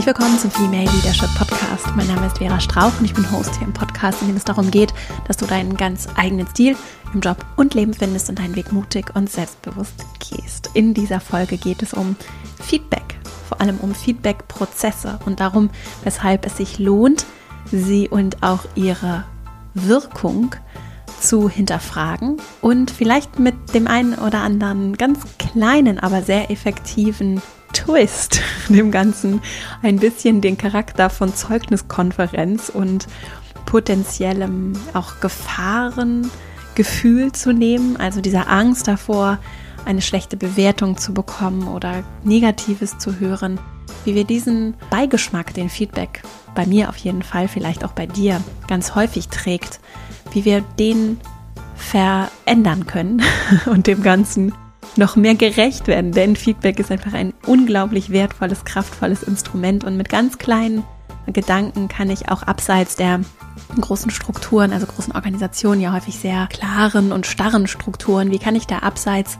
Herzlich willkommen zum Female Leadership Podcast. Mein Name ist Vera Strauch und ich bin Host hier im Podcast, in dem es darum geht, dass du deinen ganz eigenen Stil im Job und Leben findest und deinen Weg mutig und selbstbewusst gehst. In dieser Folge geht es um Feedback, vor allem um Feedback-Prozesse und darum, weshalb es sich lohnt, sie und auch ihre Wirkung zu hinterfragen und vielleicht mit dem einen oder anderen ganz kleinen, aber sehr effektiven Twist dem Ganzen ein bisschen den Charakter von Zeugniskonferenz und potenziellem auch Gefahrengefühl zu nehmen, also dieser Angst davor, eine schlechte Bewertung zu bekommen oder Negatives zu hören, wie wir diesen Beigeschmack, den Feedback bei mir auf jeden Fall, vielleicht auch bei dir ganz häufig trägt, wie wir den verändern können und dem Ganzen noch mehr gerecht werden, denn Feedback ist einfach ein unglaublich wertvolles, kraftvolles Instrument und mit ganz kleinen Gedanken kann ich auch abseits der großen Strukturen, also großen Organisationen, ja häufig sehr klaren und starren Strukturen, wie kann ich da abseits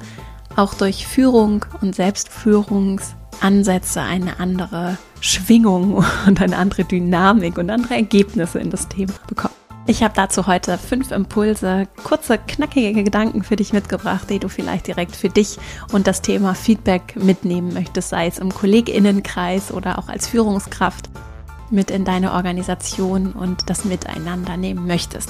auch durch Führung und Selbstführungsansätze eine andere Schwingung und eine andere Dynamik und andere Ergebnisse in das Thema bekommen. Ich habe dazu heute fünf Impulse, kurze, knackige Gedanken für dich mitgebracht, die du vielleicht direkt für dich und das Thema Feedback mitnehmen möchtest, sei es im Kolleginnenkreis oder auch als Führungskraft mit in deine Organisation und das Miteinander nehmen möchtest.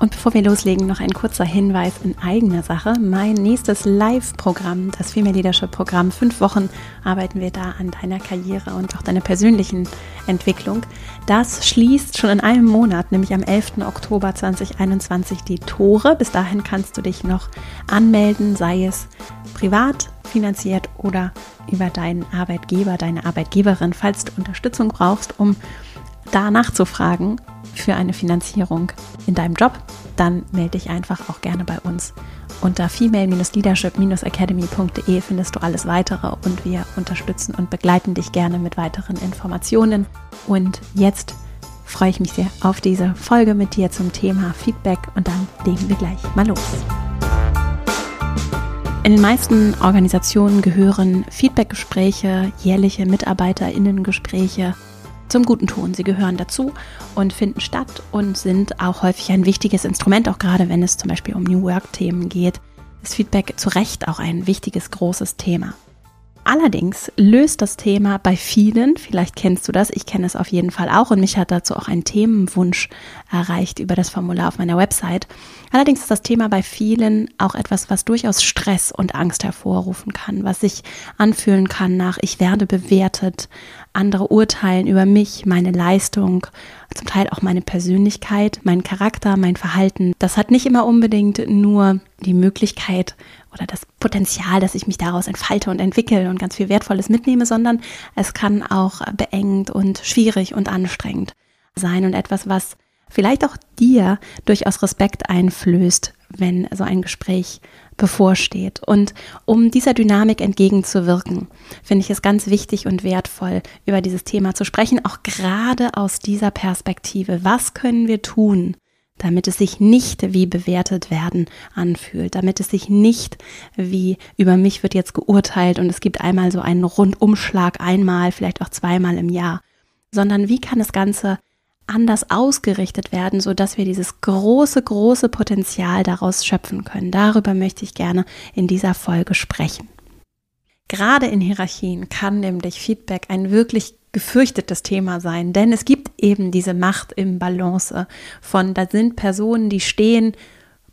Und bevor wir loslegen, noch ein kurzer Hinweis in eigener Sache. Mein nächstes Live-Programm, das Female Leadership Programm, fünf Wochen arbeiten wir da an deiner Karriere und auch deiner persönlichen Entwicklung. Das schließt schon in einem Monat, nämlich am 11. Oktober 2021, die Tore. Bis dahin kannst du dich noch anmelden, sei es privat finanziert oder über deinen Arbeitgeber, deine Arbeitgeberin, falls du Unterstützung brauchst, um da nachzufragen für eine Finanzierung in deinem Job, dann melde dich einfach auch gerne bei uns. Unter female-leadership-academy.de findest du alles weitere und wir unterstützen und begleiten dich gerne mit weiteren Informationen. Und jetzt freue ich mich sehr auf diese Folge mit dir zum Thema Feedback und dann legen wir gleich mal los. In den meisten Organisationen gehören Feedbackgespräche, jährliche Mitarbeiterinnengespräche zum guten Ton. Sie gehören dazu und finden statt und sind auch häufig ein wichtiges Instrument, auch gerade wenn es zum Beispiel um New Work-Themen geht. Ist Feedback zu Recht auch ein wichtiges, großes Thema. Allerdings löst das Thema bei vielen, vielleicht kennst du das, ich kenne es auf jeden Fall auch und mich hat dazu auch ein Themenwunsch erreicht über das Formular auf meiner Website. Allerdings ist das Thema bei vielen auch etwas, was durchaus Stress und Angst hervorrufen kann, was sich anfühlen kann nach ich werde bewertet, andere urteilen über mich, meine Leistung, zum Teil auch meine Persönlichkeit, meinen Charakter, mein Verhalten. Das hat nicht immer unbedingt nur die Möglichkeit oder das Potenzial, dass ich mich daraus entfalte und entwickle und ganz viel Wertvolles mitnehme, sondern es kann auch beengend und schwierig und anstrengend sein und etwas, was vielleicht auch dir durchaus Respekt einflößt, wenn so ein Gespräch bevorsteht. Und um dieser Dynamik entgegenzuwirken, finde ich es ganz wichtig und wertvoll, über dieses Thema zu sprechen, auch gerade aus dieser Perspektive. Was können wir tun, damit es sich nicht wie bewertet werden anfühlt, damit es sich nicht wie über mich wird jetzt geurteilt und es gibt einmal so einen Rundumschlag, einmal, vielleicht auch zweimal im Jahr, sondern wie kann das Ganze anders ausgerichtet werden, so dass wir dieses große, große Potenzial daraus schöpfen können. Darüber möchte ich gerne in dieser Folge sprechen. Gerade in Hierarchien kann nämlich Feedback ein wirklich gefürchtetes Thema sein, denn es gibt eben diese Macht im Balance von, da sind Personen, die stehen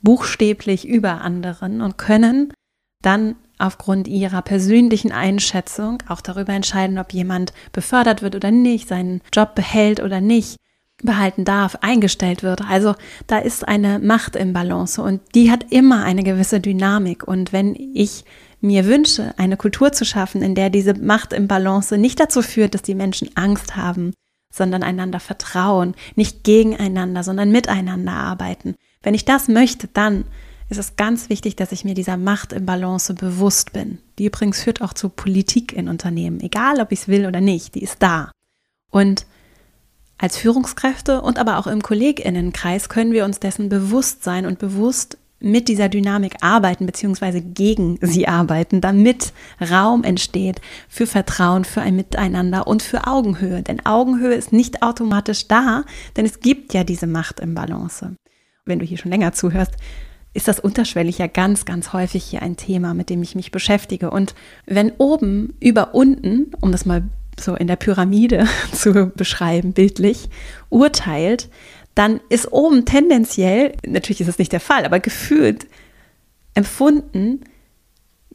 buchstäblich über anderen und können dann aufgrund ihrer persönlichen Einschätzung auch darüber entscheiden, ob jemand befördert wird oder nicht, seinen Job behält oder nicht, behalten darf, eingestellt wird. Also da ist eine Macht im Balance und die hat immer eine gewisse Dynamik. Und wenn ich mir wünsche, eine Kultur zu schaffen, in der diese Macht im Balance nicht dazu führt, dass die Menschen Angst haben, sondern einander vertrauen, nicht gegeneinander, sondern miteinander arbeiten. Wenn ich das möchte, dann ist es ganz wichtig, dass ich mir dieser Macht im Balance bewusst bin. Die übrigens führt auch zu Politik in Unternehmen, egal ob ich es will oder nicht, die ist da. Und als Führungskräfte und aber auch im Kolleginnenkreis können wir uns dessen bewusst sein und bewusst mit dieser Dynamik arbeiten, beziehungsweise gegen sie arbeiten, damit Raum entsteht für Vertrauen, für ein Miteinander und für Augenhöhe. Denn Augenhöhe ist nicht automatisch da, denn es gibt ja diese Macht im Balance. Wenn du hier schon länger zuhörst, ist das unterschwellig ja ganz, ganz häufig hier ein Thema, mit dem ich mich beschäftige. Und wenn oben über unten, um das mal so in der Pyramide zu beschreiben, bildlich, urteilt, dann ist oben tendenziell, natürlich ist es nicht der Fall, aber gefühlt empfunden,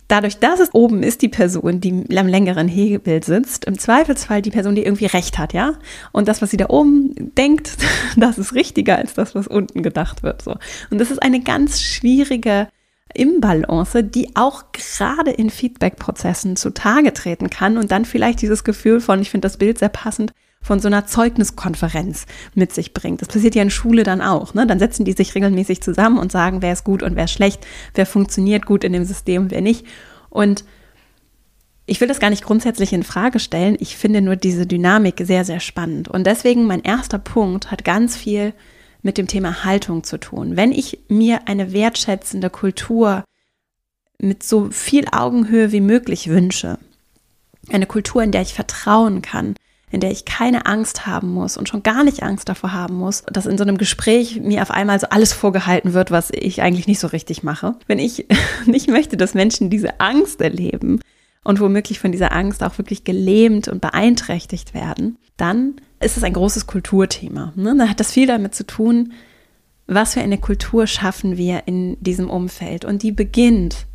dadurch, dass es oben ist, die Person, die am längeren Hebel sitzt, im Zweifelsfall die Person, die irgendwie recht hat, ja. Und das, was sie da oben denkt, das ist richtiger als das, was unten gedacht wird. So. Und das ist eine ganz schwierige Imbalance, die auch gerade in Feedback-Prozessen zutage treten kann und dann vielleicht dieses Gefühl von, ich finde das Bild sehr passend, von so einer Zeugniskonferenz mit sich bringt. Das passiert ja in Schule dann auch. Ne? Dann setzen die sich regelmäßig zusammen und sagen, wer ist gut und wer ist schlecht, wer funktioniert gut in dem System, wer nicht. Und ich will das gar nicht grundsätzlich in Frage stellen. Ich finde nur diese Dynamik sehr, sehr spannend. Und deswegen mein erster Punkt hat ganz viel mit dem Thema Haltung zu tun. Wenn ich mir eine wertschätzende Kultur mit so viel Augenhöhe wie möglich wünsche, eine Kultur, in der ich vertrauen kann, in der ich keine Angst haben muss und schon gar nicht Angst davor haben muss, dass in so einem Gespräch mir auf einmal so alles vorgehalten wird, was ich eigentlich nicht so richtig mache. Wenn ich nicht möchte, dass Menschen diese Angst erleben und womöglich von dieser Angst auch wirklich gelähmt und beeinträchtigt werden, dann ist es ein großes Kulturthema. Ne? Da hat das viel damit zu tun, was für eine Kultur schaffen wir in diesem Umfeld. Und die beginnt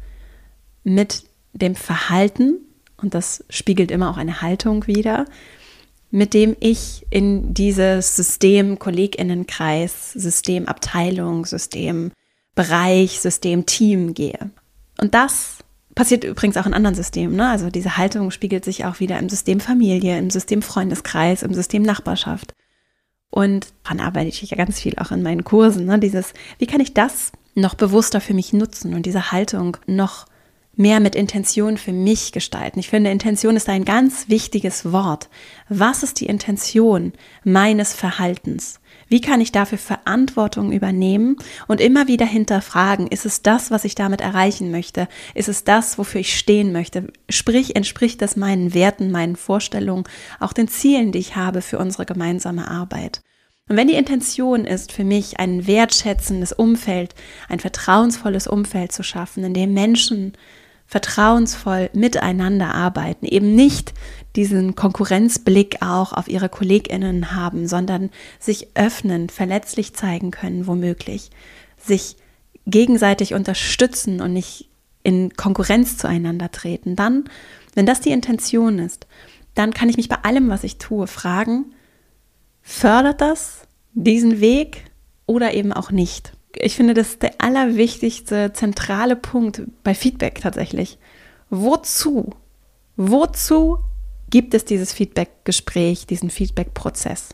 mit dem Verhalten, und das spiegelt immer auch eine Haltung wider, mit dem ich in dieses System Kolleginnenkreis, System Abteilung, System Bereich, System Team gehe. Und das passiert übrigens auch in anderen Systemen. Ne? Also diese Haltung spiegelt sich auch wieder im System Familie, im System Freundeskreis, im System Nachbarschaft. Und daran arbeite ich ja ganz viel auch in meinen Kursen. Ne? Dieses, wie kann ich das noch bewusster für mich nutzen und diese Haltung noch mehr mit Intention für mich gestalten. Ich finde, Intention ist ein ganz wichtiges Wort. Was ist die Intention meines Verhaltens? Wie kann ich dafür Verantwortung übernehmen und immer wieder hinterfragen, ist es das, was ich damit erreichen möchte? Ist es das, wofür ich stehen möchte? Sprich, entspricht das meinen Werten, meinen Vorstellungen, auch den Zielen, die ich habe für unsere gemeinsame Arbeit? Und wenn die Intention ist, für mich ein wertschätzendes Umfeld, ein vertrauensvolles Umfeld zu schaffen, in dem Menschen vertrauensvoll miteinander arbeiten, eben nicht diesen Konkurrenzblick auch auf ihre Kolleginnen haben, sondern sich öffnen, verletzlich zeigen können, womöglich, sich gegenseitig unterstützen und nicht in Konkurrenz zueinander treten. Dann, wenn das die Intention ist, dann kann ich mich bei allem, was ich tue, fragen, fördert das diesen Weg oder eben auch nicht? Ich finde, das ist der allerwichtigste, zentrale Punkt bei Feedback tatsächlich. Wozu? Wozu gibt es dieses Feedback-Gespräch, diesen Feedback-Prozess?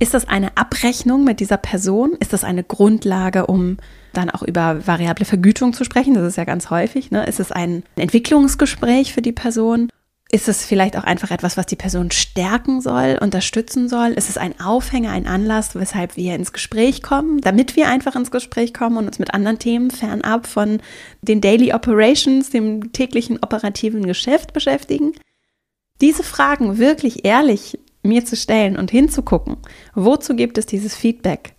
Ist das eine Abrechnung mit dieser Person? Ist das eine Grundlage, um dann auch über variable Vergütung zu sprechen? Das ist ja ganz häufig. Ne? Ist es ein Entwicklungsgespräch für die Person? Ist es vielleicht auch einfach etwas, was die Person stärken soll, unterstützen soll? Ist es ein Aufhänger, ein Anlass, weshalb wir ins Gespräch kommen, damit wir einfach ins Gespräch kommen und uns mit anderen Themen fernab von den Daily Operations, dem täglichen operativen Geschäft beschäftigen? Diese Fragen wirklich ehrlich mir zu stellen und hinzugucken, wozu gibt es dieses Feedback?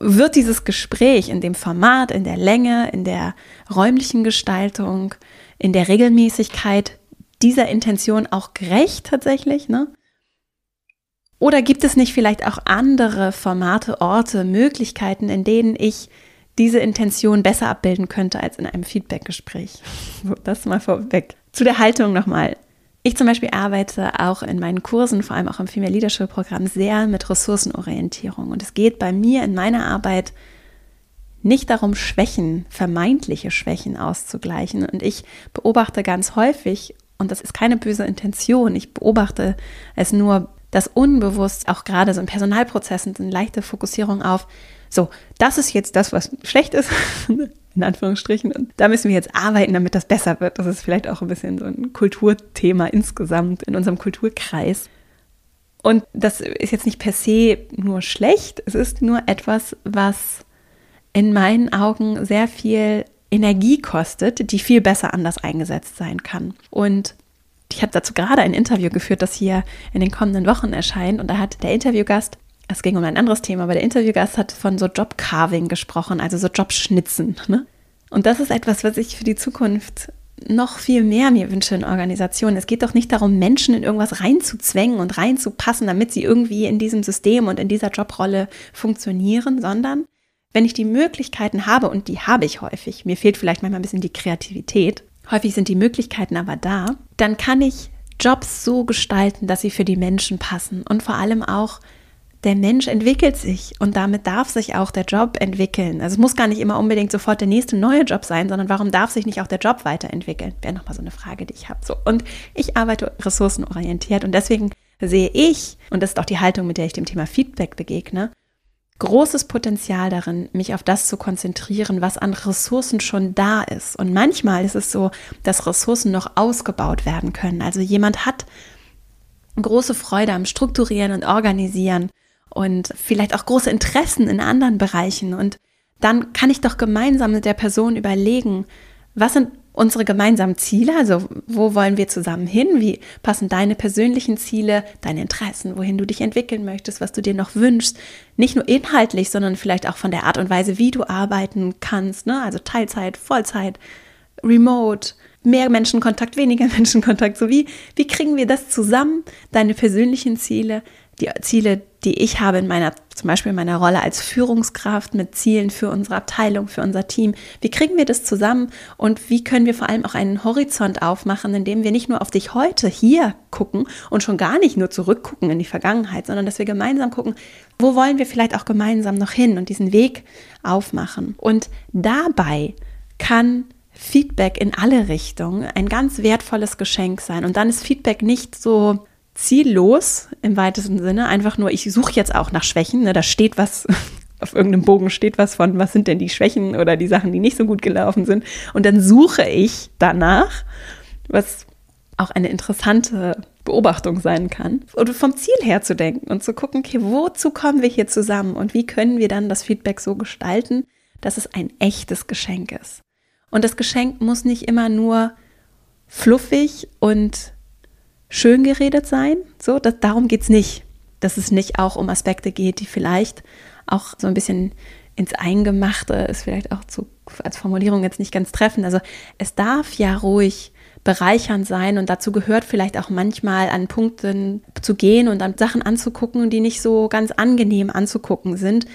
Wird dieses Gespräch in dem Format, in der Länge, in der räumlichen Gestaltung, in der Regelmäßigkeit dieser Intention auch gerecht tatsächlich, ne? Oder gibt es nicht vielleicht auch andere Formate, Orte, Möglichkeiten, in denen ich diese Intention besser abbilden könnte als in einem Feedbackgespräch? Das mal vorweg. Zu der Haltung nochmal. Ich zum Beispiel arbeite auch in meinen Kursen, vor allem auch im Female Leadership Programm, sehr mit Ressourcenorientierung. Und es geht bei mir in meiner Arbeit nicht darum, Schwächen, vermeintliche Schwächen auszugleichen. Und ich beobachte ganz häufig und das ist keine böse Intention. Ich beobachte es nur, dass unbewusst auch gerade so in Personalprozessen eine leichte Fokussierung auf, so, das ist jetzt das, was schlecht ist, in Anführungsstrichen. Und da müssen wir jetzt arbeiten, damit das besser wird. Das ist vielleicht auch ein bisschen so ein Kulturthema insgesamt in unserem Kulturkreis. Und das ist jetzt nicht per se nur schlecht, es ist nur etwas, was in meinen Augen sehr viel Energie kostet, die viel besser anders eingesetzt sein kann. Und ich habe dazu gerade ein Interview geführt, das hier in den kommenden Wochen erscheint. Und da hat der Interviewgast, es ging um ein anderes Thema, aber der Interviewgast hat von so Jobcarving gesprochen, also so Jobschnitzen. Ne? Und das ist etwas, was ich für die Zukunft noch viel mehr mir wünsche in Organisationen. Es geht doch nicht darum, Menschen in irgendwas reinzuzwängen und reinzupassen, damit sie irgendwie in diesem System und in dieser Jobrolle funktionieren, sondern wenn ich die Möglichkeiten habe, und die habe ich häufig, mir fehlt vielleicht manchmal ein bisschen die Kreativität, häufig sind die Möglichkeiten aber da, dann kann ich Jobs so gestalten, dass sie für die Menschen passen und vor allem auch der Mensch entwickelt sich und damit darf sich auch der Job entwickeln. Also es muss gar nicht immer unbedingt sofort der nächste neue Job sein, sondern warum darf sich nicht auch der Job weiterentwickeln? Wäre nochmal so eine Frage, die ich habe. So. Und ich arbeite ressourcenorientiert und deswegen sehe ich, und das ist auch die Haltung, mit der ich dem Thema Feedback begegne, großes Potenzial darin, mich auf das zu konzentrieren, was an Ressourcen schon da ist. Und manchmal ist es so, dass Ressourcen noch ausgebaut werden können. Also jemand hat große Freude am Strukturieren und Organisieren und vielleicht auch große Interessen in anderen Bereichen. Und dann kann ich doch gemeinsam mit der Person überlegen, was sind unsere gemeinsamen Ziele, also wo wollen wir zusammen hin, wie passen deine persönlichen Ziele, deine Interessen, wohin du dich entwickeln möchtest, was du dir noch wünschst, nicht nur inhaltlich, sondern vielleicht auch von der Art und Weise, wie du arbeiten kannst, ne? also Teilzeit, Vollzeit, Remote, mehr Menschenkontakt, weniger Menschenkontakt, so wie, wie kriegen wir das zusammen, deine persönlichen Ziele, die Ziele, die ich habe in meiner, zum Beispiel in meiner Rolle als Führungskraft mit Zielen für unsere Abteilung, für unser Team. Wie kriegen wir das zusammen und wie können wir vor allem auch einen Horizont aufmachen, indem wir nicht nur auf dich heute hier gucken und schon gar nicht nur zurückgucken in die Vergangenheit, sondern dass wir gemeinsam gucken, wo wollen wir vielleicht auch gemeinsam noch hin und diesen Weg aufmachen. Und dabei kann Feedback in alle Richtungen ein ganz wertvolles Geschenk sein. Und dann ist Feedback nicht so ziellos im weitesten Sinne. Einfach nur, ich suche jetzt auch nach Schwächen. Ne? Da steht was, auf irgendeinem Bogen steht was von, was sind denn die Schwächen oder die Sachen, die nicht so gut gelaufen sind. Und dann suche ich danach, was auch eine interessante Beobachtung sein kann. Oder vom Ziel her zu denken und zu gucken, okay, wozu kommen wir hier zusammen und wie können wir dann das Feedback so gestalten, dass es ein echtes Geschenk ist. Und das Geschenk muss nicht immer nur fluffig und schön geredet sein. So, das, darum geht es nicht. Dass es nicht auch um Aspekte geht, die vielleicht auch so ein bisschen ins Eingemachte ist, vielleicht auch zu, als Formulierung jetzt nicht ganz treffend. Also es darf ja ruhig bereichernd sein und dazu gehört vielleicht auch manchmal an Punkten zu gehen und an Sachen anzugucken, die nicht so ganz angenehm anzugucken sind.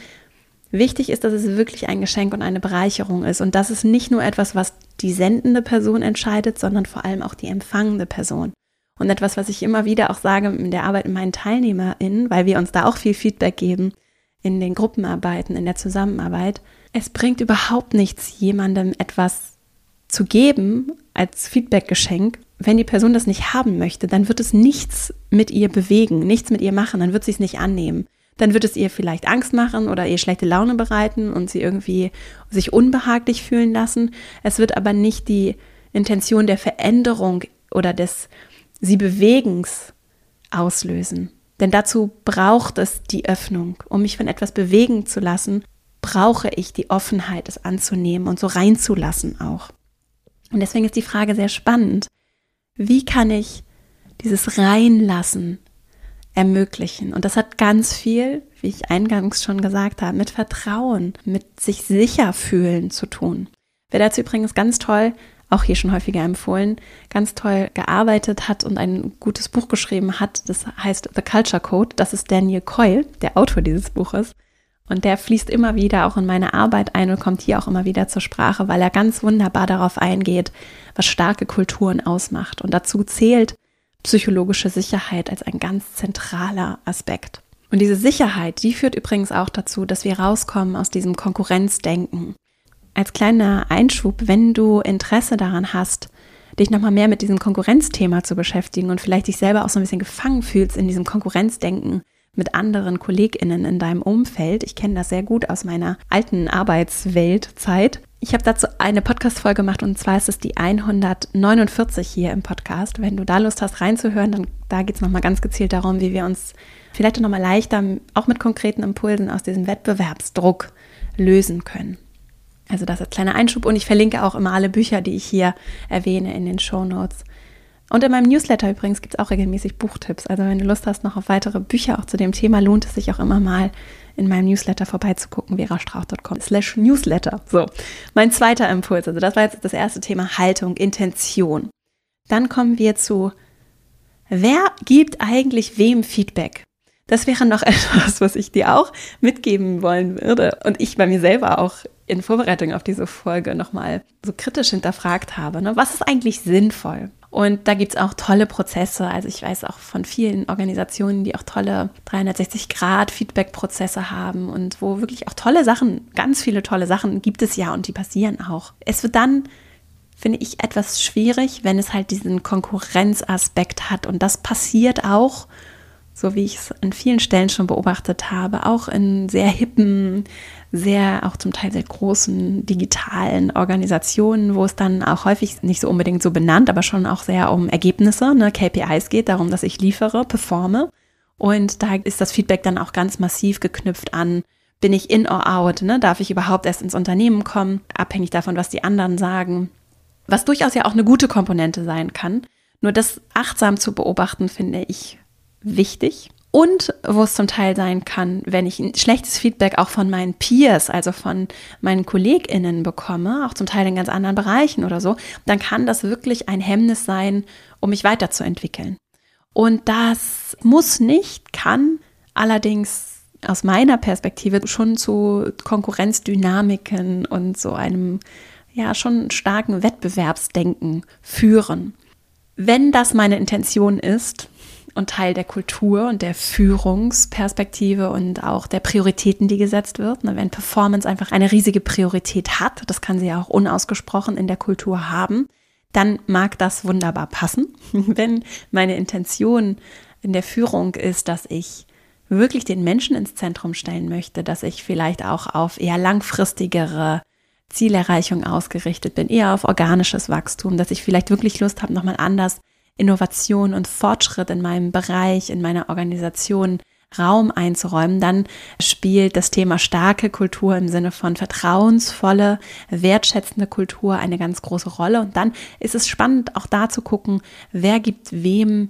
Wichtig ist, dass es wirklich ein Geschenk und eine Bereicherung ist und das ist nicht nur etwas, was die sendende Person entscheidet, sondern vor allem auch die empfangende Person. Und etwas, was ich immer wieder auch sage in der Arbeit mit meinen TeilnehmerInnen, weil wir uns da auch viel Feedback geben in den Gruppenarbeiten, in der Zusammenarbeit. Es bringt überhaupt nichts, jemandem etwas zu geben als Feedbackgeschenk. Wenn die Person das nicht haben möchte, dann wird es nichts mit ihr bewegen, nichts mit ihr machen, dann wird sie es nicht annehmen. Dann wird es ihr vielleicht Angst machen oder ihr schlechte Laune bereiten und sie irgendwie sich unbehaglich fühlen lassen. Es wird aber nicht die Intention der Veränderung oder des sie Bewegens auslösen. Denn dazu braucht es die Öffnung. Um mich von etwas bewegen zu lassen, brauche ich die Offenheit, es anzunehmen und so reinzulassen auch. Und deswegen ist die Frage sehr spannend. Wie kann ich dieses Reinlassen ermöglichen? Und das hat ganz viel, wie ich eingangs schon gesagt habe, mit Vertrauen, mit sich sicher fühlen zu tun. Wer dazu übrigens ganz toll auch hier schon häufiger empfohlen, ganz toll gearbeitet hat und ein gutes Buch geschrieben hat. Das heißt The Culture Code. Das ist Daniel Coyle, der Autor dieses Buches. Und der fließt immer wieder auch in meine Arbeit ein und kommt hier auch immer wieder zur Sprache, weil er ganz wunderbar darauf eingeht, was starke Kulturen ausmacht. Und dazu zählt psychologische Sicherheit als ein ganz zentraler Aspekt. Und diese Sicherheit, die führt übrigens auch dazu, dass wir rauskommen aus diesem Konkurrenzdenken als kleiner Einschub, wenn du Interesse daran hast, dich nochmal mehr mit diesem Konkurrenzthema zu beschäftigen und vielleicht dich selber auch so ein bisschen gefangen fühlst in diesem Konkurrenzdenken mit anderen KollegInnen in deinem Umfeld. Ich kenne das sehr gut aus meiner alten Arbeitsweltzeit. Ich habe dazu eine Podcast-Folge gemacht und zwar ist es die 149 hier im Podcast. Wenn du da Lust hast reinzuhören, dann da geht es nochmal ganz gezielt darum, wie wir uns vielleicht nochmal leichter, auch mit konkreten Impulsen aus diesem Wettbewerbsdruck lösen können. Also das als kleiner Einschub und ich verlinke auch immer alle Bücher, die ich hier erwähne in den Show Notes. Und in meinem Newsletter übrigens gibt es auch regelmäßig Buchtipps. Also wenn du Lust hast noch auf weitere Bücher auch zu dem Thema, lohnt es sich auch immer mal in meinem Newsletter vorbeizugucken, verastrauch.com slash Newsletter. So, mein zweiter Impuls, also das war jetzt das erste Thema Haltung, Intention. Dann kommen wir zu, wer gibt eigentlich wem Feedback? Das wäre noch etwas, was ich dir auch mitgeben wollen würde und ich bei mir selber auch in Vorbereitung auf diese Folge nochmal so kritisch hinterfragt habe. Ne? Was ist eigentlich sinnvoll? Und da gibt es auch tolle Prozesse. Also ich weiß auch von vielen Organisationen, die auch tolle 360-Grad-Feedback-Prozesse haben und wo wirklich auch tolle Sachen, ganz viele tolle Sachen gibt es ja und die passieren auch. Es wird dann, finde ich, etwas schwierig, wenn es halt diesen Konkurrenzaspekt hat. Und das passiert auch so wie ich es an vielen Stellen schon beobachtet habe, auch in sehr hippen, sehr auch zum Teil sehr großen digitalen Organisationen, wo es dann auch häufig nicht so unbedingt so benannt, aber schon auch sehr um Ergebnisse, ne, KPIs geht, darum, dass ich liefere, performe. Und da ist das Feedback dann auch ganz massiv geknüpft an, bin ich in or out, ne? darf ich überhaupt erst ins Unternehmen kommen, abhängig davon, was die anderen sagen. Was durchaus ja auch eine gute Komponente sein kann. Nur das achtsam zu beobachten, finde ich wichtig. Und wo es zum Teil sein kann, wenn ich ein schlechtes Feedback auch von meinen Peers, also von meinen KollegInnen bekomme, auch zum Teil in ganz anderen Bereichen oder so, dann kann das wirklich ein Hemmnis sein, um mich weiterzuentwickeln. Und das muss nicht, kann allerdings aus meiner Perspektive schon zu Konkurrenzdynamiken und so einem ja schon starken Wettbewerbsdenken führen. Wenn das meine Intention ist, und Teil der Kultur und der Führungsperspektive und auch der Prioritäten, die gesetzt wird. Ne, wenn Performance einfach eine riesige Priorität hat, das kann sie ja auch unausgesprochen in der Kultur haben, dann mag das wunderbar passen. Wenn meine Intention in der Führung ist, dass ich wirklich den Menschen ins Zentrum stellen möchte, dass ich vielleicht auch auf eher langfristigere Zielerreichung ausgerichtet bin, eher auf organisches Wachstum, dass ich vielleicht wirklich Lust habe, nochmal anders Innovation und Fortschritt in meinem Bereich, in meiner Organisation Raum einzuräumen, dann spielt das Thema starke Kultur im Sinne von vertrauensvolle, wertschätzende Kultur eine ganz große Rolle. Und dann ist es spannend, auch da zu gucken, wer gibt wem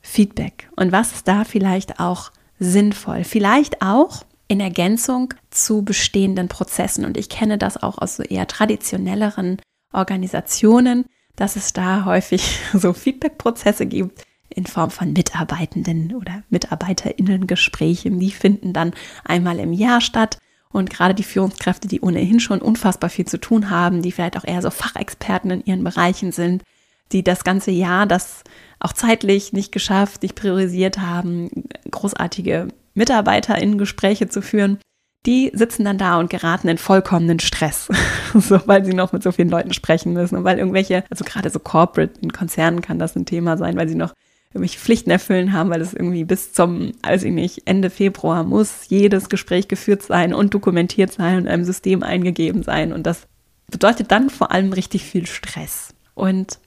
Feedback und was ist da vielleicht auch sinnvoll. Vielleicht auch in Ergänzung zu bestehenden Prozessen. Und ich kenne das auch aus so eher traditionelleren Organisationen, dass es da häufig so Feedback-Prozesse gibt in Form von Mitarbeitenden oder Mitarbeiterinnen-Gesprächen. Die finden dann einmal im Jahr statt. Und gerade die Führungskräfte, die ohnehin schon unfassbar viel zu tun haben, die vielleicht auch eher so Fachexperten in ihren Bereichen sind, die das ganze Jahr das auch zeitlich nicht geschafft, nicht priorisiert haben, großartige MitarbeiterInnen-Gespräche zu führen, die sitzen dann da und geraten in vollkommenen Stress, so, weil sie noch mit so vielen Leuten sprechen müssen und weil irgendwelche, also gerade so Corporate in Konzernen kann das ein Thema sein, weil sie noch irgendwelche Pflichten erfüllen haben, weil es irgendwie bis zum, weiß ich nicht, Ende Februar muss jedes Gespräch geführt sein und dokumentiert sein und einem System eingegeben sein. Und das bedeutet dann vor allem richtig viel Stress. Und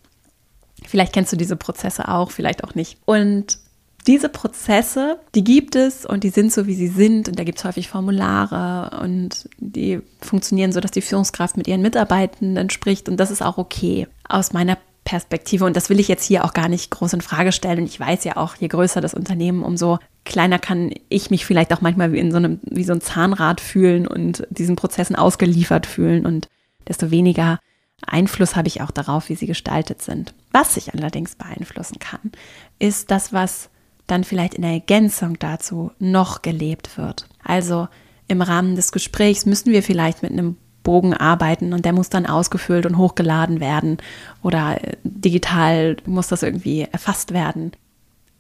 Vielleicht kennst du diese Prozesse auch, vielleicht auch nicht. Und diese Prozesse, die gibt es und die sind so, wie sie sind. Und da gibt es häufig Formulare und die funktionieren so, dass die Führungskraft mit ihren Mitarbeitenden spricht. Und das ist auch okay aus meiner Perspektive. Und das will ich jetzt hier auch gar nicht groß in Frage stellen. Und ich weiß ja auch, je größer das Unternehmen, umso kleiner kann ich mich vielleicht auch manchmal wie in so einem, wie so ein Zahnrad fühlen und diesen Prozessen ausgeliefert fühlen. Und desto weniger Einfluss habe ich auch darauf, wie sie gestaltet sind. Was ich allerdings beeinflussen kann, ist das, was dann vielleicht in Ergänzung dazu noch gelebt wird. Also im Rahmen des Gesprächs müssen wir vielleicht mit einem Bogen arbeiten und der muss dann ausgefüllt und hochgeladen werden oder äh, digital muss das irgendwie erfasst werden.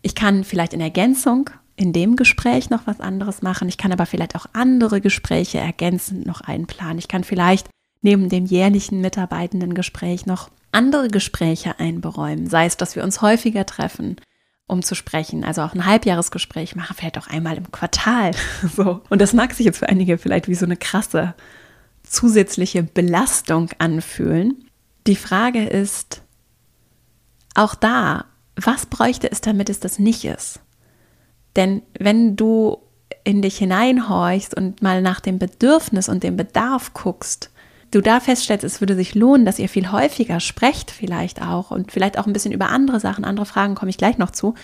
Ich kann vielleicht in Ergänzung in dem Gespräch noch was anderes machen. Ich kann aber vielleicht auch andere Gespräche ergänzend noch einplanen. Ich kann vielleicht neben dem jährlichen Mitarbeitendengespräch noch andere Gespräche einberäumen, sei es, dass wir uns häufiger treffen, um zu sprechen. Also auch ein Halbjahresgespräch machen, vielleicht auch einmal im Quartal. So. Und das mag sich jetzt für einige vielleicht wie so eine krasse zusätzliche Belastung anfühlen. Die Frage ist auch da, was bräuchte es, damit es das nicht ist? Denn wenn du in dich hineinhorchst und mal nach dem Bedürfnis und dem Bedarf guckst, du da feststellst, es würde sich lohnen, dass ihr viel häufiger sprecht, vielleicht auch und vielleicht auch ein bisschen über andere Sachen, andere Fragen komme ich gleich noch zu.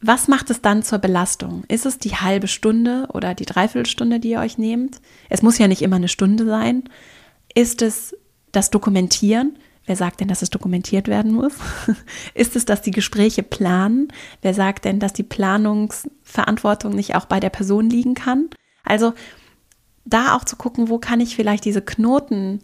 Was macht es dann zur Belastung? Ist es die halbe Stunde oder die Dreiviertelstunde, die ihr euch nehmt? Es muss ja nicht immer eine Stunde sein. Ist es das Dokumentieren? Wer sagt denn, dass es dokumentiert werden muss? Ist es, dass die Gespräche planen? Wer sagt denn, dass die Planungsverantwortung nicht auch bei der Person liegen kann? Also da auch zu gucken, wo kann ich vielleicht diese Knoten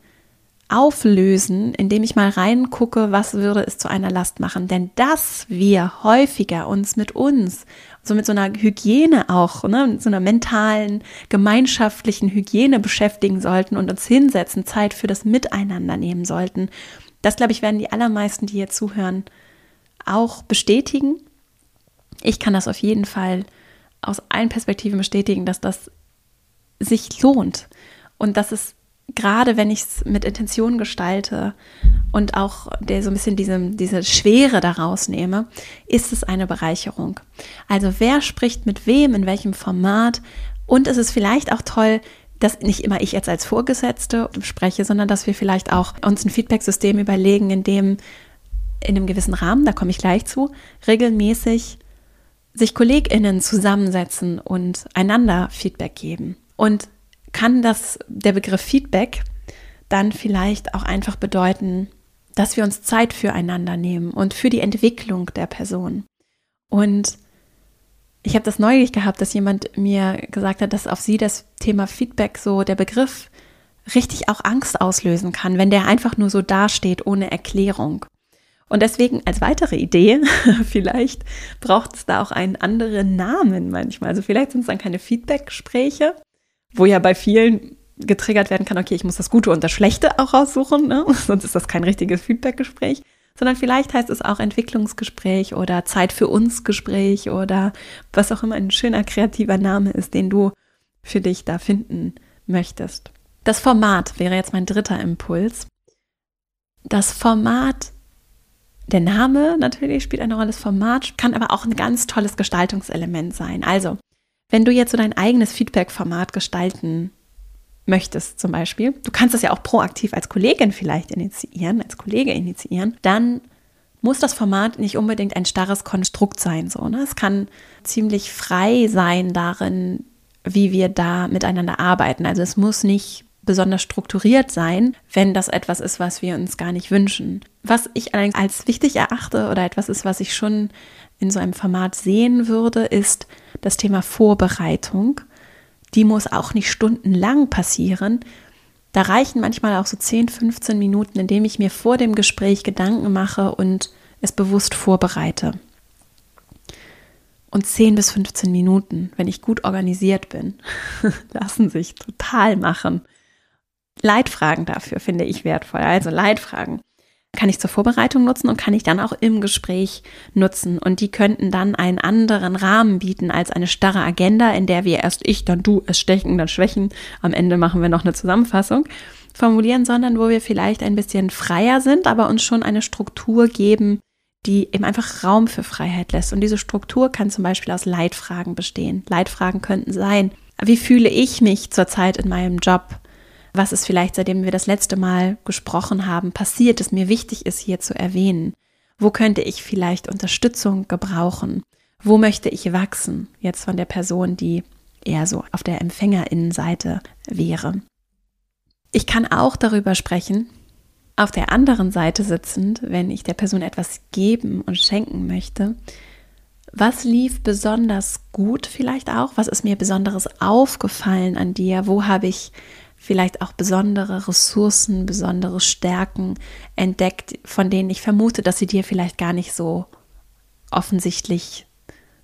auflösen, indem ich mal reingucke, was würde es zu einer Last machen. Denn dass wir häufiger uns mit uns, so mit so einer Hygiene auch, ne, mit so einer mentalen, gemeinschaftlichen Hygiene beschäftigen sollten und uns hinsetzen, Zeit für das Miteinander nehmen sollten. Das, glaube ich, werden die allermeisten, die hier zuhören, auch bestätigen. Ich kann das auf jeden Fall aus allen Perspektiven bestätigen, dass das sich lohnt und dass es gerade wenn ich es mit Intention gestalte und auch der so ein bisschen diese, diese Schwere daraus nehme, ist es eine Bereicherung. Also wer spricht mit wem, in welchem Format und es ist vielleicht auch toll, dass nicht immer ich jetzt als Vorgesetzte spreche, sondern dass wir vielleicht auch uns ein Feedback-System überlegen, in dem in einem gewissen Rahmen, da komme ich gleich zu, regelmäßig sich KollegInnen zusammensetzen und einander Feedback geben. Und kann das, der Begriff Feedback dann vielleicht auch einfach bedeuten, dass wir uns Zeit füreinander nehmen und für die Entwicklung der Person. Und ich habe das neulich gehabt, dass jemand mir gesagt hat, dass auf sie das Thema Feedback so der Begriff richtig auch Angst auslösen kann, wenn der einfach nur so dasteht ohne Erklärung. Und deswegen als weitere Idee, vielleicht braucht es da auch einen anderen Namen manchmal. Also vielleicht sind es dann keine Feedback-Gespräche, wo ja bei vielen getriggert werden kann, okay, ich muss das Gute und das Schlechte auch raussuchen, ne? sonst ist das kein richtiges Feedbackgespräch, sondern vielleicht heißt es auch Entwicklungsgespräch oder Zeit für uns Gespräch oder was auch immer ein schöner kreativer Name ist, den du für dich da finden möchtest. Das Format wäre jetzt mein dritter Impuls. Das Format, der Name natürlich spielt eine Rolle, das Format kann aber auch ein ganz tolles Gestaltungselement sein. Also, wenn du jetzt so dein eigenes Feedback-Format gestalten möchtest zum Beispiel, du kannst das ja auch proaktiv als Kollegin vielleicht initiieren, als Kollege initiieren, dann muss das Format nicht unbedingt ein starres Konstrukt sein. So, ne? Es kann ziemlich frei sein darin, wie wir da miteinander arbeiten. Also es muss nicht besonders strukturiert sein, wenn das etwas ist, was wir uns gar nicht wünschen. Was ich allerdings als wichtig erachte oder etwas ist, was ich schon in so einem Format sehen würde, ist das Thema Vorbereitung. Die muss auch nicht stundenlang passieren. Da reichen manchmal auch so 10, 15 Minuten, indem ich mir vor dem Gespräch Gedanken mache und es bewusst vorbereite. Und 10 bis 15 Minuten, wenn ich gut organisiert bin, lassen sich total machen. Leitfragen dafür finde ich wertvoll. Also Leitfragen kann ich zur Vorbereitung nutzen und kann ich dann auch im Gespräch nutzen. Und die könnten dann einen anderen Rahmen bieten als eine starre Agenda, in der wir erst ich, dann du, es stechen, dann schwächen. Am Ende machen wir noch eine Zusammenfassung formulieren, sondern wo wir vielleicht ein bisschen freier sind, aber uns schon eine Struktur geben, die eben einfach Raum für Freiheit lässt. Und diese Struktur kann zum Beispiel aus Leitfragen bestehen. Leitfragen könnten sein, wie fühle ich mich zurzeit in meinem Job? Was ist vielleicht, seitdem wir das letzte Mal gesprochen haben, passiert, das mir wichtig ist hier zu erwähnen. Wo könnte ich vielleicht Unterstützung gebrauchen? Wo möchte ich wachsen? Jetzt von der Person, die eher so auf der Empfängerinnenseite wäre. Ich kann auch darüber sprechen, auf der anderen Seite sitzend, wenn ich der Person etwas geben und schenken möchte, was lief besonders gut vielleicht auch? Was ist mir besonderes aufgefallen an dir? Wo habe ich vielleicht auch besondere Ressourcen, besondere Stärken entdeckt, von denen ich vermute, dass sie dir vielleicht gar nicht so offensichtlich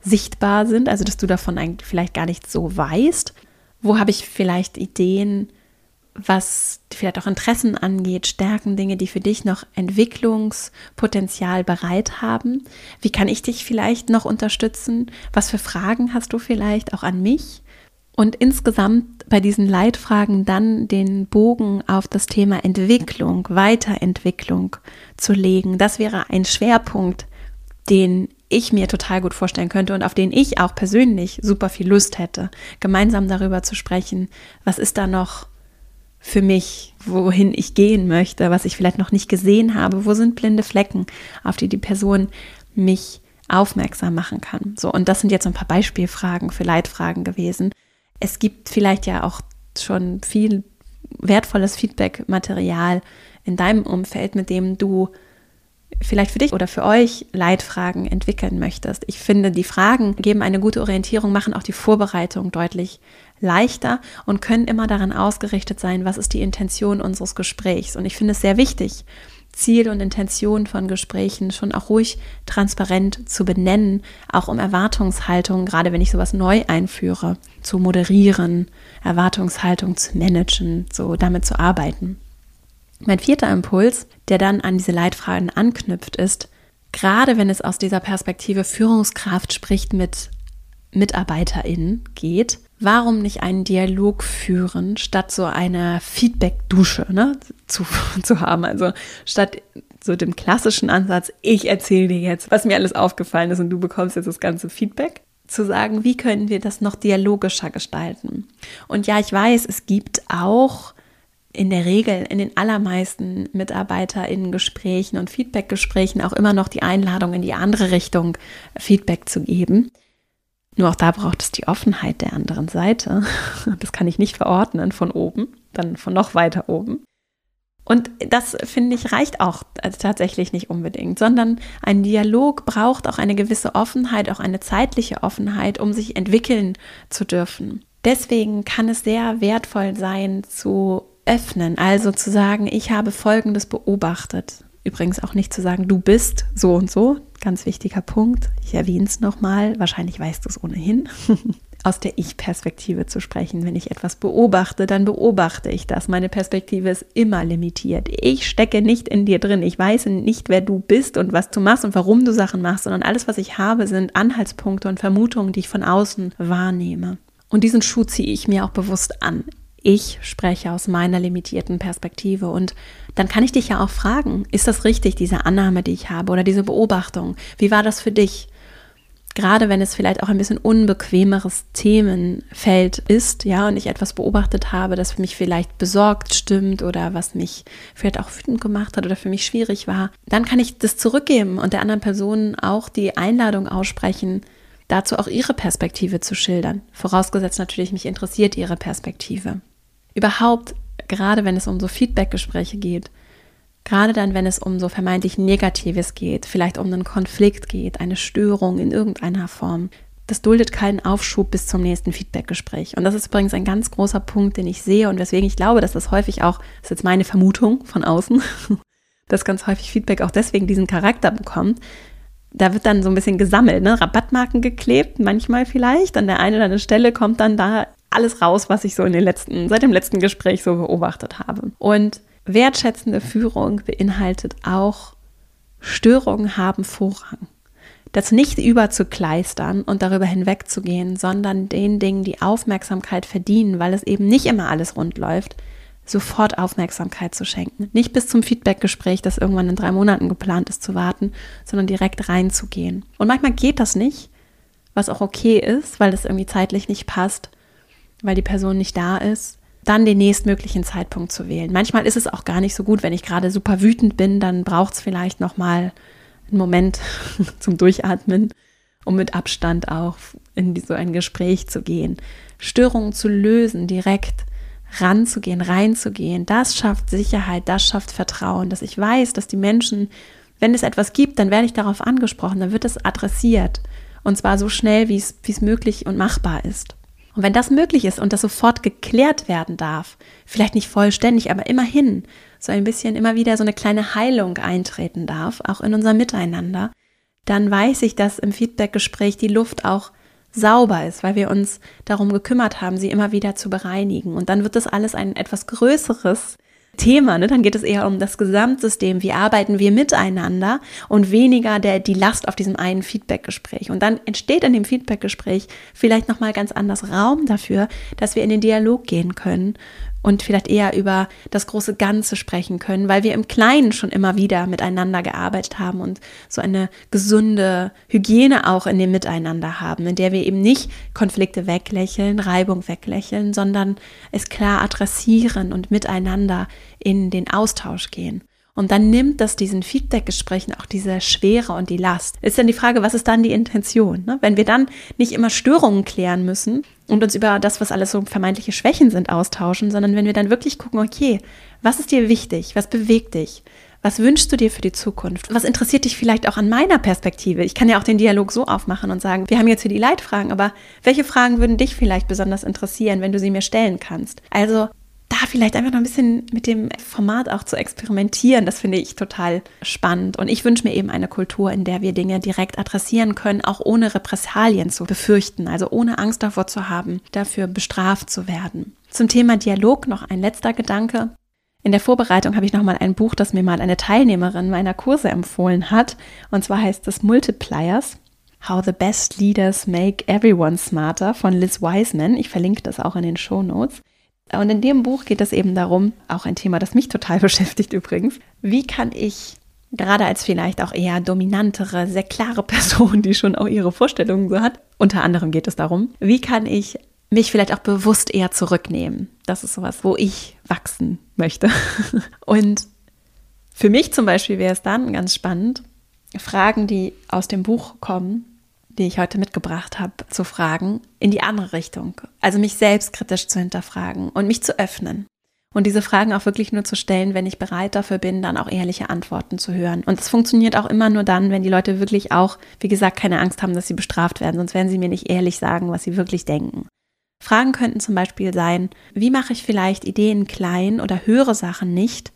sichtbar sind, also dass du davon eigentlich vielleicht gar nicht so weißt. Wo habe ich vielleicht Ideen, was vielleicht auch Interessen angeht, Stärken, Dinge, die für dich noch Entwicklungspotenzial bereit haben? Wie kann ich dich vielleicht noch unterstützen? Was für Fragen hast du vielleicht auch an mich? Und insgesamt bei diesen Leitfragen dann den Bogen auf das Thema Entwicklung, Weiterentwicklung zu legen. Das wäre ein Schwerpunkt, den ich mir total gut vorstellen könnte und auf den ich auch persönlich super viel Lust hätte, gemeinsam darüber zu sprechen, was ist da noch für mich, wohin ich gehen möchte, was ich vielleicht noch nicht gesehen habe, wo sind blinde Flecken, auf die die Person mich aufmerksam machen kann. So, und das sind jetzt ein paar Beispielfragen für Leitfragen gewesen. Es gibt vielleicht ja auch schon viel wertvolles Feedback-Material in deinem Umfeld, mit dem du vielleicht für dich oder für euch Leitfragen entwickeln möchtest. Ich finde, die Fragen geben eine gute Orientierung, machen auch die Vorbereitung deutlich leichter und können immer daran ausgerichtet sein, was ist die Intention unseres Gesprächs. Und ich finde es sehr wichtig, Ziel und Intention von Gesprächen schon auch ruhig transparent zu benennen, auch um Erwartungshaltung, gerade wenn ich sowas neu einführe, zu moderieren, Erwartungshaltung zu managen, so damit zu arbeiten. Mein vierter Impuls, der dann an diese Leitfragen anknüpft, ist, gerade wenn es aus dieser Perspektive Führungskraft spricht mit MitarbeiterInnen geht, warum nicht einen Dialog führen, statt so eine Feedback-Dusche ne, zu, zu haben? Also statt so dem klassischen Ansatz, ich erzähle dir jetzt, was mir alles aufgefallen ist und du bekommst jetzt das ganze Feedback, zu sagen, wie können wir das noch dialogischer gestalten? Und ja, ich weiß, es gibt auch in der Regel in den allermeisten MitarbeiterInnen-Gesprächen und Feedback-Gesprächen auch immer noch die Einladung in die andere Richtung Feedback zu geben. Nur auch da braucht es die Offenheit der anderen Seite. Das kann ich nicht verordnen von oben, dann von noch weiter oben. Und das finde ich reicht auch tatsächlich nicht unbedingt, sondern ein Dialog braucht auch eine gewisse Offenheit, auch eine zeitliche Offenheit, um sich entwickeln zu dürfen. Deswegen kann es sehr wertvoll sein, zu öffnen, also zu sagen, ich habe Folgendes beobachtet. Übrigens auch nicht zu sagen, du bist so und so, ganz wichtiger Punkt. Ich erwähne es nochmal, wahrscheinlich weißt du es ohnehin. Aus der Ich-Perspektive zu sprechen. Wenn ich etwas beobachte, dann beobachte ich das. Meine Perspektive ist immer limitiert. Ich stecke nicht in dir drin. Ich weiß nicht, wer du bist und was du machst und warum du Sachen machst, sondern alles, was ich habe, sind Anhaltspunkte und Vermutungen, die ich von außen wahrnehme. Und diesen Schuh ziehe ich mir auch bewusst an ich spreche aus meiner limitierten Perspektive und dann kann ich dich ja auch fragen, ist das richtig, diese Annahme, die ich habe oder diese Beobachtung? Wie war das für dich? Gerade wenn es vielleicht auch ein bisschen unbequemeres Themenfeld ist, ja, und ich etwas beobachtet habe, das für mich vielleicht besorgt stimmt oder was mich vielleicht auch wütend gemacht hat oder für mich schwierig war, dann kann ich das zurückgeben und der anderen Person auch die Einladung aussprechen, dazu auch ihre Perspektive zu schildern. Vorausgesetzt natürlich, mich interessiert ihre Perspektive. Überhaupt, gerade wenn es um so Feedbackgespräche geht, gerade dann, wenn es um so vermeintlich Negatives geht, vielleicht um einen Konflikt geht, eine Störung in irgendeiner Form, das duldet keinen Aufschub bis zum nächsten Feedbackgespräch. Und das ist übrigens ein ganz großer Punkt, den ich sehe und weswegen ich glaube, dass das häufig auch, das ist jetzt meine Vermutung von außen, dass ganz häufig Feedback auch deswegen diesen Charakter bekommt. Da wird dann so ein bisschen gesammelt, ne? Rabattmarken geklebt, manchmal vielleicht. An der einen oder anderen Stelle kommt dann da alles raus, was ich so in den letzten, seit dem letzten Gespräch so beobachtet habe. Und wertschätzende Führung beinhaltet auch, Störungen haben Vorrang. Das nicht überzukleistern und darüber hinwegzugehen, sondern den Dingen, die Aufmerksamkeit verdienen, weil es eben nicht immer alles rund läuft, sofort Aufmerksamkeit zu schenken. Nicht bis zum Feedbackgespräch, das irgendwann in drei Monaten geplant ist, zu warten, sondern direkt reinzugehen. Und manchmal geht das nicht, was auch okay ist, weil es irgendwie zeitlich nicht passt weil die Person nicht da ist, dann den nächstmöglichen Zeitpunkt zu wählen. Manchmal ist es auch gar nicht so gut, wenn ich gerade super wütend bin, dann braucht es vielleicht noch mal einen Moment zum Durchatmen, um mit Abstand auch in so ein Gespräch zu gehen. Störungen zu lösen, direkt ranzugehen, reinzugehen, das schafft Sicherheit, das schafft Vertrauen, dass ich weiß, dass die Menschen, wenn es etwas gibt, dann werde ich darauf angesprochen, dann wird es adressiert und zwar so schnell, wie es möglich und machbar ist. Und wenn das möglich ist und das sofort geklärt werden darf, vielleicht nicht vollständig, aber immerhin so ein bisschen immer wieder so eine kleine Heilung eintreten darf, auch in unser Miteinander, dann weiß ich, dass im Feedbackgespräch die Luft auch sauber ist, weil wir uns darum gekümmert haben, sie immer wieder zu bereinigen. Und dann wird das alles ein etwas größeres Thema. Ne? Dann geht es eher um das Gesamtsystem. Wie arbeiten wir miteinander und weniger der, die Last auf diesem einen Feedbackgespräch. Und dann entsteht in dem Feedbackgespräch vielleicht nochmal ganz anders Raum dafür, dass wir in den Dialog gehen können und vielleicht eher über das große Ganze sprechen können, weil wir im Kleinen schon immer wieder miteinander gearbeitet haben und so eine gesunde Hygiene auch in dem Miteinander haben, in der wir eben nicht Konflikte weglächeln, Reibung weglächeln, sondern es klar adressieren und miteinander in den Austausch gehen. Und dann nimmt das diesen Feedback-Gesprächen auch diese Schwere und die Last. Ist dann die Frage, was ist dann die Intention? Ne? Wenn wir dann nicht immer Störungen klären müssen und uns über das, was alles so vermeintliche Schwächen sind, austauschen, sondern wenn wir dann wirklich gucken, okay, was ist dir wichtig? Was bewegt dich? Was wünschst du dir für die Zukunft? Was interessiert dich vielleicht auch an meiner Perspektive? Ich kann ja auch den Dialog so aufmachen und sagen, wir haben jetzt hier die Leitfragen, aber welche Fragen würden dich vielleicht besonders interessieren, wenn du sie mir stellen kannst? Also vielleicht einfach noch ein bisschen mit dem Format auch zu experimentieren, das finde ich total spannend. Und ich wünsche mir eben eine Kultur, in der wir Dinge direkt adressieren können, auch ohne Repressalien zu befürchten, also ohne Angst davor zu haben, dafür bestraft zu werden. Zum Thema Dialog noch ein letzter Gedanke. In der Vorbereitung habe ich nochmal ein Buch, das mir mal eine Teilnehmerin meiner Kurse empfohlen hat. Und zwar heißt es Multipliers. How the Best Leaders Make Everyone Smarter von Liz Wiseman. Ich verlinke das auch in den Show Notes. Und in dem Buch geht es eben darum, auch ein Thema, das mich total beschäftigt übrigens, wie kann ich gerade als vielleicht auch eher dominantere, sehr klare Person, die schon auch ihre Vorstellungen so hat, unter anderem geht es darum, wie kann ich mich vielleicht auch bewusst eher zurücknehmen. Das ist sowas, wo ich wachsen möchte. Und für mich zum Beispiel wäre es dann ganz spannend, Fragen, die aus dem Buch kommen, die ich heute mitgebracht habe, zu fragen, in die andere Richtung. Also mich selbstkritisch zu hinterfragen und mich zu öffnen. Und diese Fragen auch wirklich nur zu stellen, wenn ich bereit dafür bin, dann auch ehrliche Antworten zu hören. Und es funktioniert auch immer nur dann, wenn die Leute wirklich auch, wie gesagt, keine Angst haben, dass sie bestraft werden, sonst werden sie mir nicht ehrlich sagen, was sie wirklich denken. Fragen könnten zum Beispiel sein, wie mache ich vielleicht Ideen klein oder höre Sachen nicht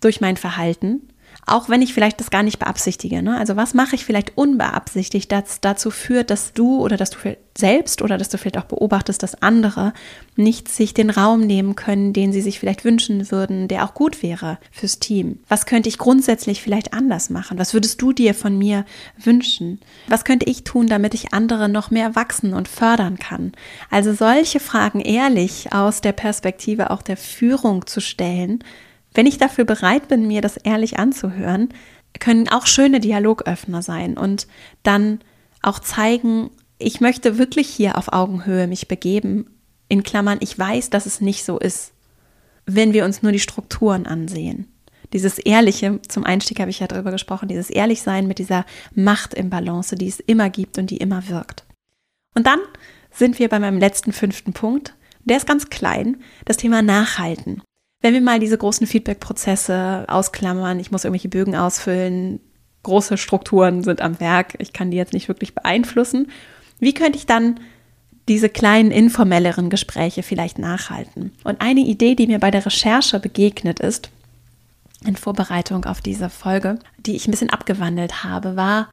durch mein Verhalten, auch wenn ich vielleicht das gar nicht beabsichtige. Ne? Also was mache ich vielleicht unbeabsichtigt, das dazu führt, dass du oder dass du selbst oder dass du vielleicht auch beobachtest, dass andere nicht sich den Raum nehmen können, den sie sich vielleicht wünschen würden, der auch gut wäre fürs Team. Was könnte ich grundsätzlich vielleicht anders machen? Was würdest du dir von mir wünschen? Was könnte ich tun, damit ich andere noch mehr wachsen und fördern kann? Also solche Fragen ehrlich aus der Perspektive auch der Führung zu stellen, wenn ich dafür bereit bin, mir das ehrlich anzuhören, können auch schöne Dialogöffner sein und dann auch zeigen, ich möchte wirklich hier auf Augenhöhe mich begeben. In Klammern, ich weiß, dass es nicht so ist, wenn wir uns nur die Strukturen ansehen. Dieses Ehrliche, zum Einstieg habe ich ja darüber gesprochen, dieses Ehrlichsein mit dieser Macht im Balance, die es immer gibt und die immer wirkt. Und dann sind wir bei meinem letzten fünften Punkt. Der ist ganz klein, das Thema Nachhalten. Wenn wir mal diese großen Feedback-Prozesse ausklammern, ich muss irgendwelche Bögen ausfüllen, große Strukturen sind am Werk, ich kann die jetzt nicht wirklich beeinflussen, wie könnte ich dann diese kleinen informelleren Gespräche vielleicht nachhalten? Und eine Idee, die mir bei der Recherche begegnet ist, in Vorbereitung auf diese Folge, die ich ein bisschen abgewandelt habe, war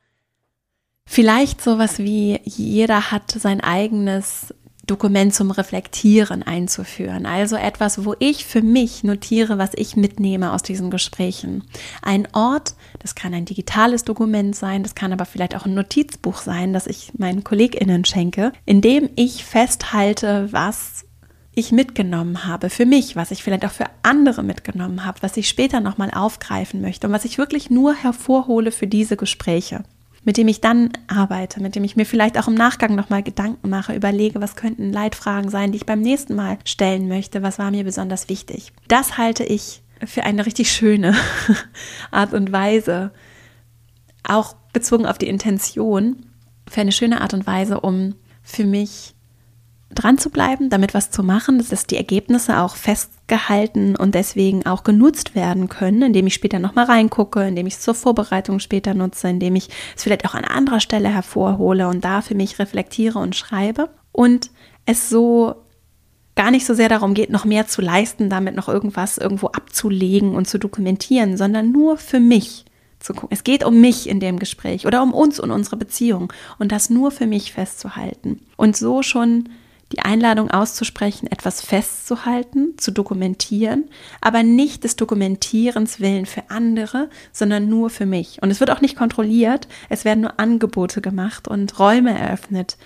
vielleicht sowas wie jeder hat sein eigenes Dokument zum Reflektieren einzuführen. Also etwas, wo ich für mich notiere, was ich mitnehme aus diesen Gesprächen. Ein Ort, das kann ein digitales Dokument sein, das kann aber vielleicht auch ein Notizbuch sein, das ich meinen KollegInnen schenke, in dem ich festhalte, was ich mitgenommen habe für mich, was ich vielleicht auch für andere mitgenommen habe, was ich später nochmal aufgreifen möchte und was ich wirklich nur hervorhole für diese Gespräche mit dem ich dann arbeite, mit dem ich mir vielleicht auch im Nachgang nochmal Gedanken mache, überlege, was könnten Leitfragen sein, die ich beim nächsten Mal stellen möchte, was war mir besonders wichtig. Das halte ich für eine richtig schöne Art und Weise, auch bezogen auf die Intention, für eine schöne Art und Weise, um für mich dran zu bleiben, damit was zu machen, dass die Ergebnisse auch festgehalten und deswegen auch genutzt werden können, indem ich später nochmal reingucke, indem ich es zur Vorbereitung später nutze, indem ich es vielleicht auch an anderer Stelle hervorhole und da für mich reflektiere und schreibe und es so gar nicht so sehr darum geht, noch mehr zu leisten, damit noch irgendwas irgendwo abzulegen und zu dokumentieren, sondern nur für mich zu gucken. Es geht um mich in dem Gespräch oder um uns und unsere Beziehung und das nur für mich festzuhalten und so schon die Einladung auszusprechen, etwas festzuhalten, zu dokumentieren, aber nicht des Dokumentierens willen für andere, sondern nur für mich. Und es wird auch nicht kontrolliert, es werden nur Angebote gemacht und Räume eröffnet,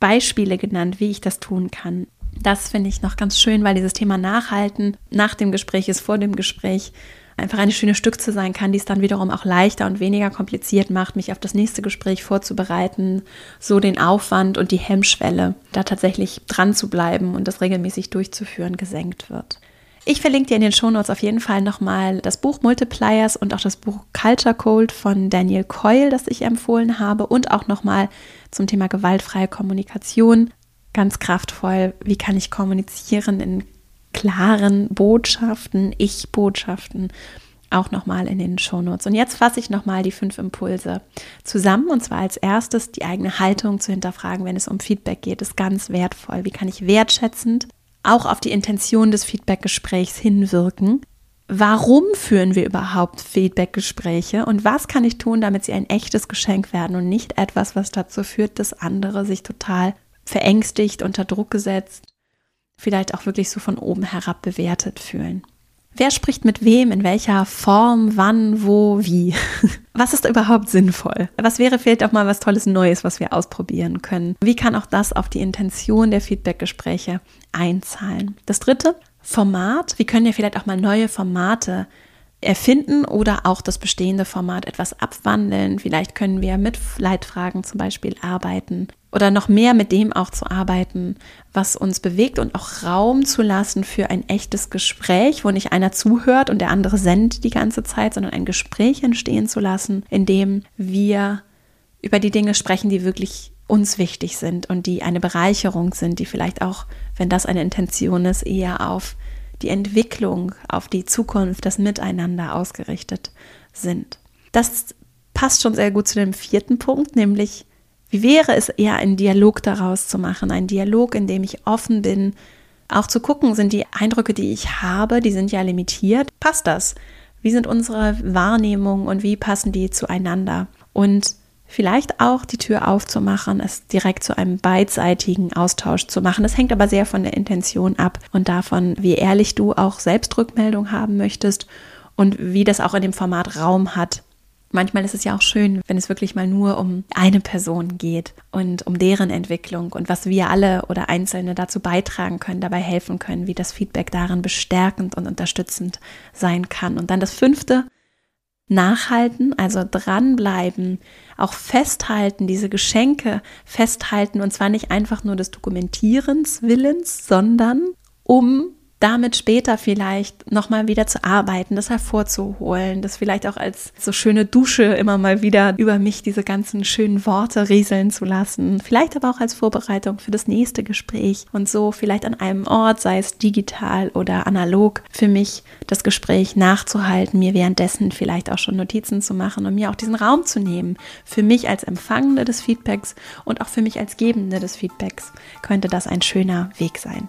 Beispiele genannt, wie ich das tun kann. Das finde ich noch ganz schön, weil dieses Thema Nachhalten nach dem Gespräch ist vor dem Gespräch einfach eine schöne Stückze sein kann, die es dann wiederum auch leichter und weniger kompliziert macht, mich auf das nächste Gespräch vorzubereiten, so den Aufwand und die Hemmschwelle, da tatsächlich dran zu bleiben und das regelmäßig durchzuführen, gesenkt wird. Ich verlinke dir in den Shownotes auf jeden Fall nochmal das Buch Multipliers und auch das Buch Culture Code von Daniel Coyle, das ich empfohlen habe und auch nochmal zum Thema gewaltfreie Kommunikation. Ganz kraftvoll, wie kann ich kommunizieren in klaren Botschaften, Ich-Botschaften, auch nochmal in den Shownotes. Und jetzt fasse ich nochmal die fünf Impulse zusammen. Und zwar als erstes die eigene Haltung zu hinterfragen, wenn es um Feedback geht, ist ganz wertvoll. Wie kann ich wertschätzend auch auf die Intention des Feedbackgesprächs hinwirken? Warum führen wir überhaupt Feedbackgespräche und was kann ich tun, damit sie ein echtes Geschenk werden und nicht etwas, was dazu führt, dass andere sich total verängstigt, unter Druck gesetzt vielleicht auch wirklich so von oben herab bewertet fühlen. Wer spricht mit wem, in welcher Form, wann, wo, wie? Was ist überhaupt sinnvoll? Was wäre vielleicht auch mal was Tolles Neues, was wir ausprobieren können? Wie kann auch das auf die Intention der Feedbackgespräche einzahlen? Das dritte, Format. Wie können wir vielleicht auch mal neue Formate erfinden oder auch das bestehende Format etwas abwandeln? Vielleicht können wir mit Leitfragen zum Beispiel arbeiten oder noch mehr mit dem auch zu arbeiten, was uns bewegt und auch Raum zu lassen für ein echtes Gespräch, wo nicht einer zuhört und der andere sendet die ganze Zeit, sondern ein Gespräch entstehen zu lassen, in dem wir über die Dinge sprechen, die wirklich uns wichtig sind und die eine Bereicherung sind, die vielleicht auch, wenn das eine Intention ist, eher auf die Entwicklung, auf die Zukunft, das Miteinander ausgerichtet sind. Das passt schon sehr gut zu dem vierten Punkt, nämlich wie wäre es eher, einen Dialog daraus zu machen? Ein Dialog, in dem ich offen bin, auch zu gucken, sind die Eindrücke, die ich habe, die sind ja limitiert. Passt das? Wie sind unsere Wahrnehmungen und wie passen die zueinander? Und vielleicht auch die Tür aufzumachen, es direkt zu einem beidseitigen Austausch zu machen. Das hängt aber sehr von der Intention ab und davon, wie ehrlich du auch selbst Rückmeldung haben möchtest und wie das auch in dem Format Raum hat, Manchmal ist es ja auch schön, wenn es wirklich mal nur um eine Person geht und um deren Entwicklung und was wir alle oder Einzelne dazu beitragen können, dabei helfen können, wie das Feedback darin bestärkend und unterstützend sein kann. Und dann das fünfte, nachhalten, also dranbleiben, auch festhalten, diese Geschenke festhalten und zwar nicht einfach nur des Dokumentierens Willens, sondern um damit später vielleicht nochmal wieder zu arbeiten, das hervorzuholen, das vielleicht auch als so schöne Dusche immer mal wieder über mich diese ganzen schönen Worte rieseln zu lassen, vielleicht aber auch als Vorbereitung für das nächste Gespräch und so vielleicht an einem Ort, sei es digital oder analog, für mich das Gespräch nachzuhalten, mir währenddessen vielleicht auch schon Notizen zu machen und mir auch diesen Raum zu nehmen. Für mich als Empfangende des Feedbacks und auch für mich als Gebende des Feedbacks könnte das ein schöner Weg sein.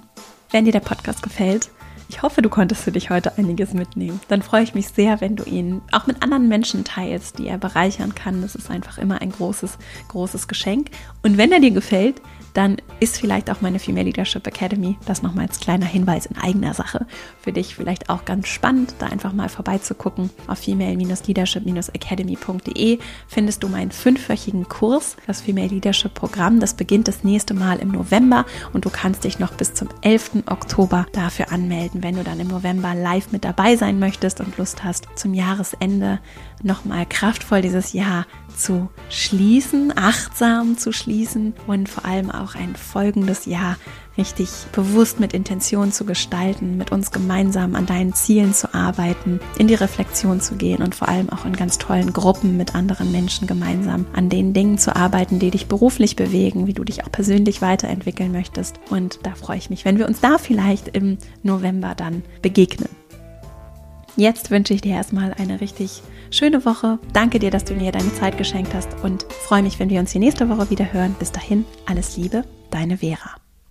Wenn dir der Podcast gefällt, ich hoffe, du konntest für dich heute einiges mitnehmen. Dann freue ich mich sehr, wenn du ihn auch mit anderen Menschen teilst, die er bereichern kann. Das ist einfach immer ein großes, großes Geschenk. Und wenn er dir gefällt, dann ist vielleicht auch meine Female Leadership Academy, das nochmal als kleiner Hinweis in eigener Sache, für dich vielleicht auch ganz spannend, da einfach mal vorbeizugucken. Auf female-leadership-academy.de findest du meinen fünfwöchigen Kurs, das Female Leadership Programm. Das beginnt das nächste Mal im November und du kannst dich noch bis zum 11. Oktober dafür anmelden, wenn du dann im November live mit dabei sein möchtest und Lust hast, zum Jahresende nochmal kraftvoll dieses Jahr zu schließen, achtsam zu schließen und vor allem auch ein folgendes Jahr richtig bewusst mit Intention zu gestalten, mit uns gemeinsam an deinen Zielen zu arbeiten, in die Reflexion zu gehen und vor allem auch in ganz tollen Gruppen mit anderen Menschen gemeinsam an den Dingen zu arbeiten, die dich beruflich bewegen, wie du dich auch persönlich weiterentwickeln möchtest. Und da freue ich mich, wenn wir uns da vielleicht im November dann begegnen. Jetzt wünsche ich dir erstmal eine richtig schöne Woche. Danke dir, dass du mir deine Zeit geschenkt hast und freue mich, wenn wir uns die nächste Woche wieder hören. Bis dahin, alles Liebe, deine Vera.